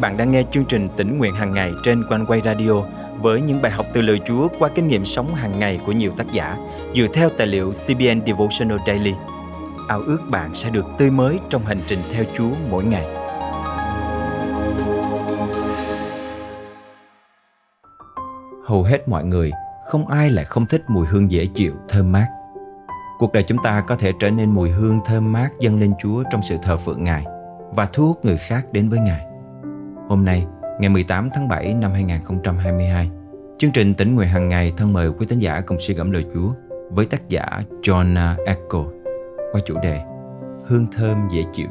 bạn đang nghe chương trình tỉnh nguyện hàng ngày trên quanh quay radio với những bài học từ lời Chúa qua kinh nghiệm sống hàng ngày của nhiều tác giả dựa theo tài liệu CBN Devotional Daily. Ao ước bạn sẽ được tươi mới trong hành trình theo Chúa mỗi ngày. Hầu hết mọi người, không ai lại không thích mùi hương dễ chịu, thơm mát. Cuộc đời chúng ta có thể trở nên mùi hương thơm mát dâng lên Chúa trong sự thờ phượng Ngài và thu hút người khác đến với Ngài. Hôm nay, ngày 18 tháng 7 năm 2022, chương trình tỉnh nguyện hàng ngày thân mời quý tín giả cùng suy gẫm lời Chúa với tác giả John Echo qua chủ đề Hương thơm dễ chịu.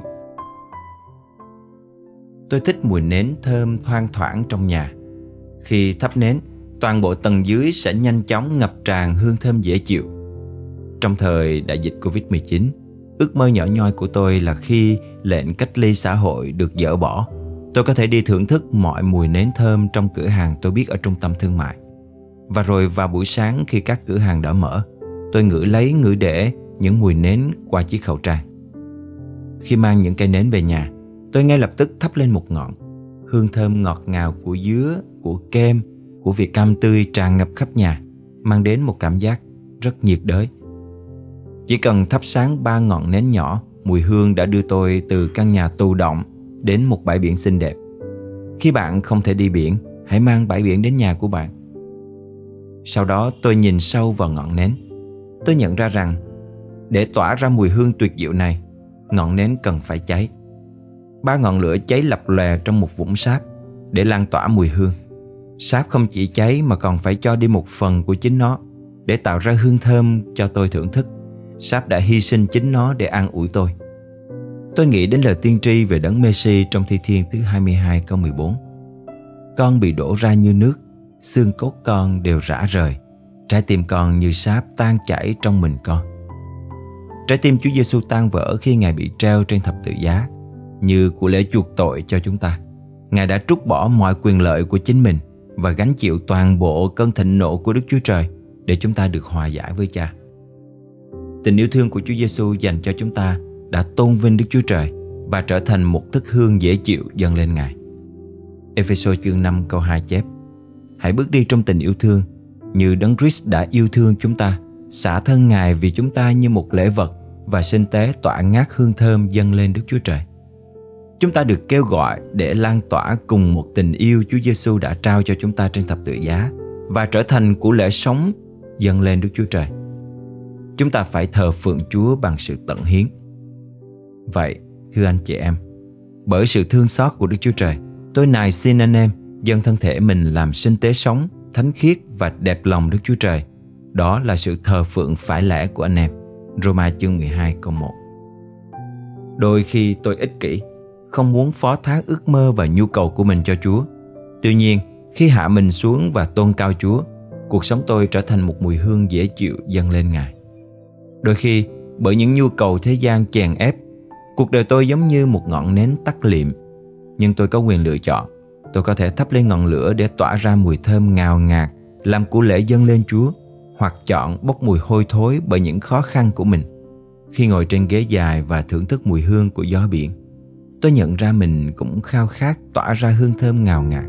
Tôi thích mùi nến thơm thoang thoảng trong nhà. Khi thắp nến, toàn bộ tầng dưới sẽ nhanh chóng ngập tràn hương thơm dễ chịu. Trong thời đại dịch Covid-19, ước mơ nhỏ nhoi của tôi là khi lệnh cách ly xã hội được dỡ bỏ Tôi có thể đi thưởng thức mọi mùi nến thơm trong cửa hàng tôi biết ở trung tâm thương mại. Và rồi vào buổi sáng khi các cửa hàng đã mở, tôi ngửi lấy ngửi để những mùi nến qua chiếc khẩu trang. Khi mang những cây nến về nhà, tôi ngay lập tức thắp lên một ngọn. Hương thơm ngọt ngào của dứa, của kem, của vị cam tươi tràn ngập khắp nhà, mang đến một cảm giác rất nhiệt đới. Chỉ cần thắp sáng ba ngọn nến nhỏ, mùi hương đã đưa tôi từ căn nhà tù động đến một bãi biển xinh đẹp. Khi bạn không thể đi biển, hãy mang bãi biển đến nhà của bạn. Sau đó tôi nhìn sâu vào ngọn nến. Tôi nhận ra rằng để tỏa ra mùi hương tuyệt diệu này, ngọn nến cần phải cháy. Ba ngọn lửa cháy lập lòe trong một vũng sáp để lan tỏa mùi hương. Sáp không chỉ cháy mà còn phải cho đi một phần của chính nó để tạo ra hương thơm cho tôi thưởng thức. Sáp đã hy sinh chính nó để an ủi tôi. Tôi nghĩ đến lời tiên tri về đấng Messi trong Thi Thiên thứ 22 câu 14. Con bị đổ ra như nước, xương cốt con đều rã rời, trái tim con như sáp tan chảy trong mình con. Trái tim Chúa Giêsu tan vỡ khi Ngài bị treo trên thập tự giá, như của lễ chuộc tội cho chúng ta. Ngài đã trút bỏ mọi quyền lợi của chính mình và gánh chịu toàn bộ cơn thịnh nộ của Đức Chúa Trời để chúng ta được hòa giải với Cha. Tình yêu thương của Chúa Giêsu dành cho chúng ta đã tôn vinh Đức Chúa Trời và trở thành một thức hương dễ chịu dâng lên Ngài. Ephesos chương 5 câu 2 chép Hãy bước đi trong tình yêu thương như Đấng Christ đã yêu thương chúng ta, xả thân Ngài vì chúng ta như một lễ vật và sinh tế tỏa ngát hương thơm dâng lên Đức Chúa Trời. Chúng ta được kêu gọi để lan tỏa cùng một tình yêu Chúa Giêsu đã trao cho chúng ta trên thập tự giá và trở thành của lễ sống dâng lên Đức Chúa Trời. Chúng ta phải thờ phượng Chúa bằng sự tận hiến. Vậy, thưa anh chị em, bởi sự thương xót của Đức Chúa Trời, tôi nài xin anh em dâng thân thể mình làm sinh tế sống, thánh khiết và đẹp lòng Đức Chúa Trời. Đó là sự thờ phượng phải lẽ của anh em. Roma chương 12 câu 1 Đôi khi tôi ích kỷ, không muốn phó thác ước mơ và nhu cầu của mình cho Chúa. Tuy nhiên, khi hạ mình xuống và tôn cao Chúa, cuộc sống tôi trở thành một mùi hương dễ chịu dâng lên Ngài. Đôi khi, bởi những nhu cầu thế gian chèn ép Cuộc đời tôi giống như một ngọn nến tắt liệm, Nhưng tôi có quyền lựa chọn. Tôi có thể thắp lên ngọn lửa để tỏa ra mùi thơm ngào ngạt, Làm của lễ dâng lên Chúa, Hoặc chọn bốc mùi hôi thối bởi những khó khăn của mình. Khi ngồi trên ghế dài và thưởng thức mùi hương của gió biển, Tôi nhận ra mình cũng khao khát tỏa ra hương thơm ngào ngạt.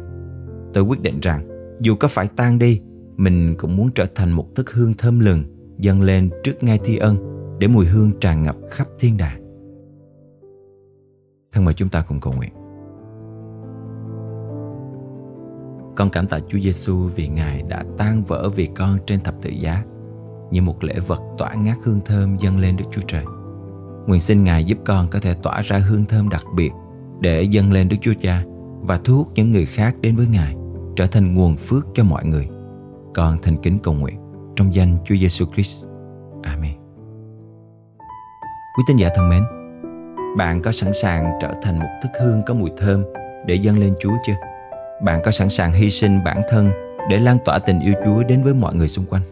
Tôi quyết định rằng, dù có phải tan đi, Mình cũng muốn trở thành một thức hương thơm lừng, Dâng lên trước ngai thi ân Để mùi hương tràn ngập khắp thiên đàng. Thân mời chúng ta cùng cầu nguyện. Con cảm tạ Chúa Giêsu vì Ngài đã tan vỡ vì con trên thập tự giá như một lễ vật tỏa ngát hương thơm dâng lên Đức Chúa Trời. Nguyện xin Ngài giúp con có thể tỏa ra hương thơm đặc biệt để dâng lên Đức Chúa Cha và thu hút những người khác đến với Ngài, trở thành nguồn phước cho mọi người. Con thành kính cầu nguyện trong danh Chúa Giêsu Christ. Amen. Quý tín giả thân mến, bạn có sẵn sàng trở thành một thức hương có mùi thơm để dâng lên Chúa chưa? Bạn có sẵn sàng hy sinh bản thân để lan tỏa tình yêu Chúa đến với mọi người xung quanh?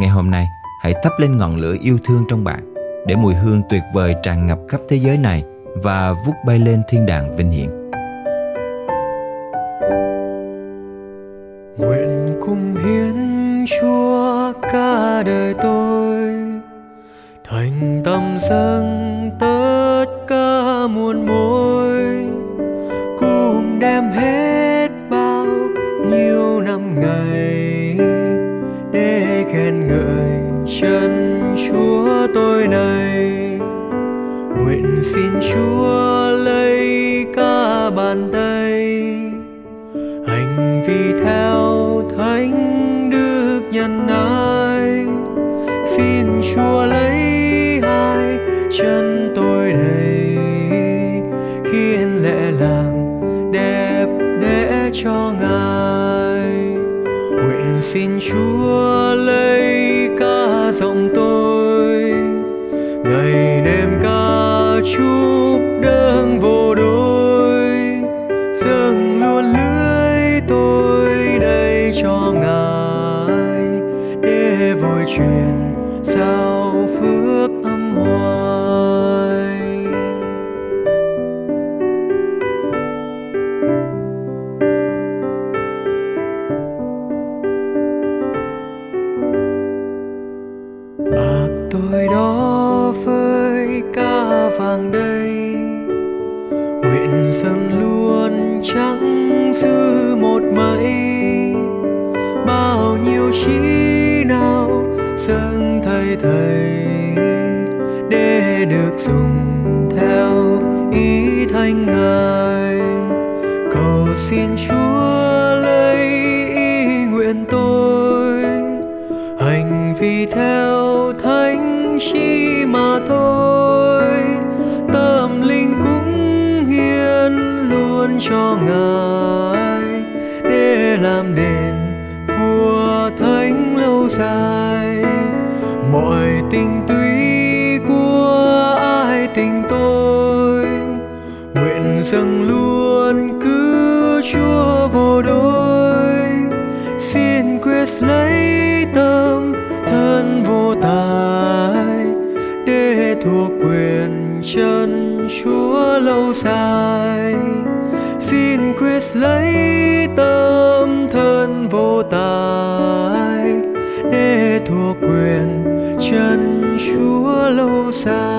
Ngày hôm nay, hãy thắp lên ngọn lửa yêu thương trong bạn để mùi hương tuyệt vời tràn ngập khắp thế giới này và vút bay lên thiên đàng vinh hiển. Muôn mối cùng đem hết bao nhiêu năm ngày để khen ngợi chân chúa tôi này. Nguyện xin chúa xin chúa lấy ca giọng tôi. Ngày đêm ca chúc đấng vô đối dâng luôn lưới tôi đây cho ngài để vui truyền sao bạc tôi đó với ca vàng đây. Nguyện dâng luôn trắng dư một mây. Bao nhiêu trí nào dâng thầy thầy để được dùng theo ý thanh ngài. Cầu xin chúa chi mà thôi. Tâm linh cũng hiến luôn cho ngài, để làm đền vua thánh lâu dài. Mọi tình túy của ai tình tôi, nguyện dâng luôn cứ chúa vô đối xin quyết lấy chúa lâu dài xin Christ lấy tâm thân vô tài để thuộc quyền chân chúa lâu dài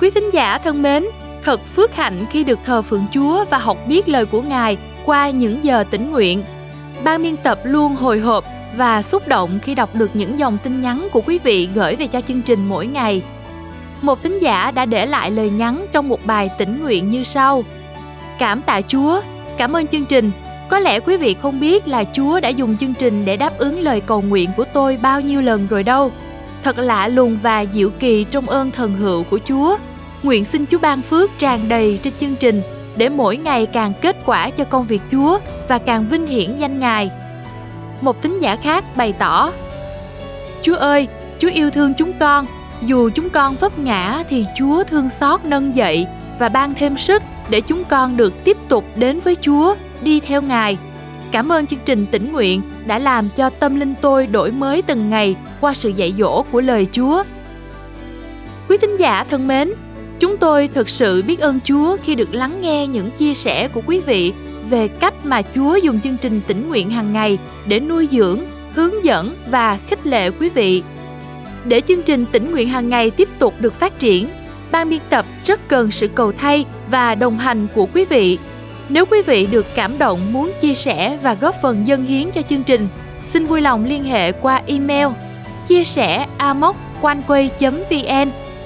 Quý thính giả thân mến, thật phước hạnh khi được thờ phượng Chúa và học biết lời của Ngài qua những giờ tĩnh nguyện. Ban biên tập luôn hồi hộp và xúc động khi đọc được những dòng tin nhắn của quý vị gửi về cho chương trình mỗi ngày. Một tín giả đã để lại lời nhắn trong một bài tĩnh nguyện như sau. Cảm tạ Chúa, cảm ơn chương trình. Có lẽ quý vị không biết là Chúa đã dùng chương trình để đáp ứng lời cầu nguyện của tôi bao nhiêu lần rồi đâu. Thật lạ lùng và diệu kỳ trong ơn thần hữu của Chúa. Nguyện xin Chúa ban phước tràn đầy trên chương trình để mỗi ngày càng kết quả cho công việc Chúa và càng vinh hiển danh Ngài. Một tín giả khác bày tỏ Chúa ơi, Chúa yêu thương chúng con, dù chúng con vấp ngã thì Chúa thương xót nâng dậy và ban thêm sức để chúng con được tiếp tục đến với Chúa, đi theo Ngài. Cảm ơn chương trình tỉnh nguyện đã làm cho tâm linh tôi đổi mới từng ngày qua sự dạy dỗ của lời Chúa. Quý thính giả thân mến, chúng tôi thực sự biết ơn Chúa khi được lắng nghe những chia sẻ của quý vị về cách mà Chúa dùng chương trình tỉnh nguyện hàng ngày để nuôi dưỡng, hướng dẫn và khích lệ quý vị. Để chương trình tỉnh nguyện hàng ngày tiếp tục được phát triển, ban biên tập rất cần sự cầu thay và đồng hành của quý vị. Nếu quý vị được cảm động muốn chia sẻ và góp phần dân hiến cho chương trình, xin vui lòng liên hệ qua email chia sẻ amoconeway.vn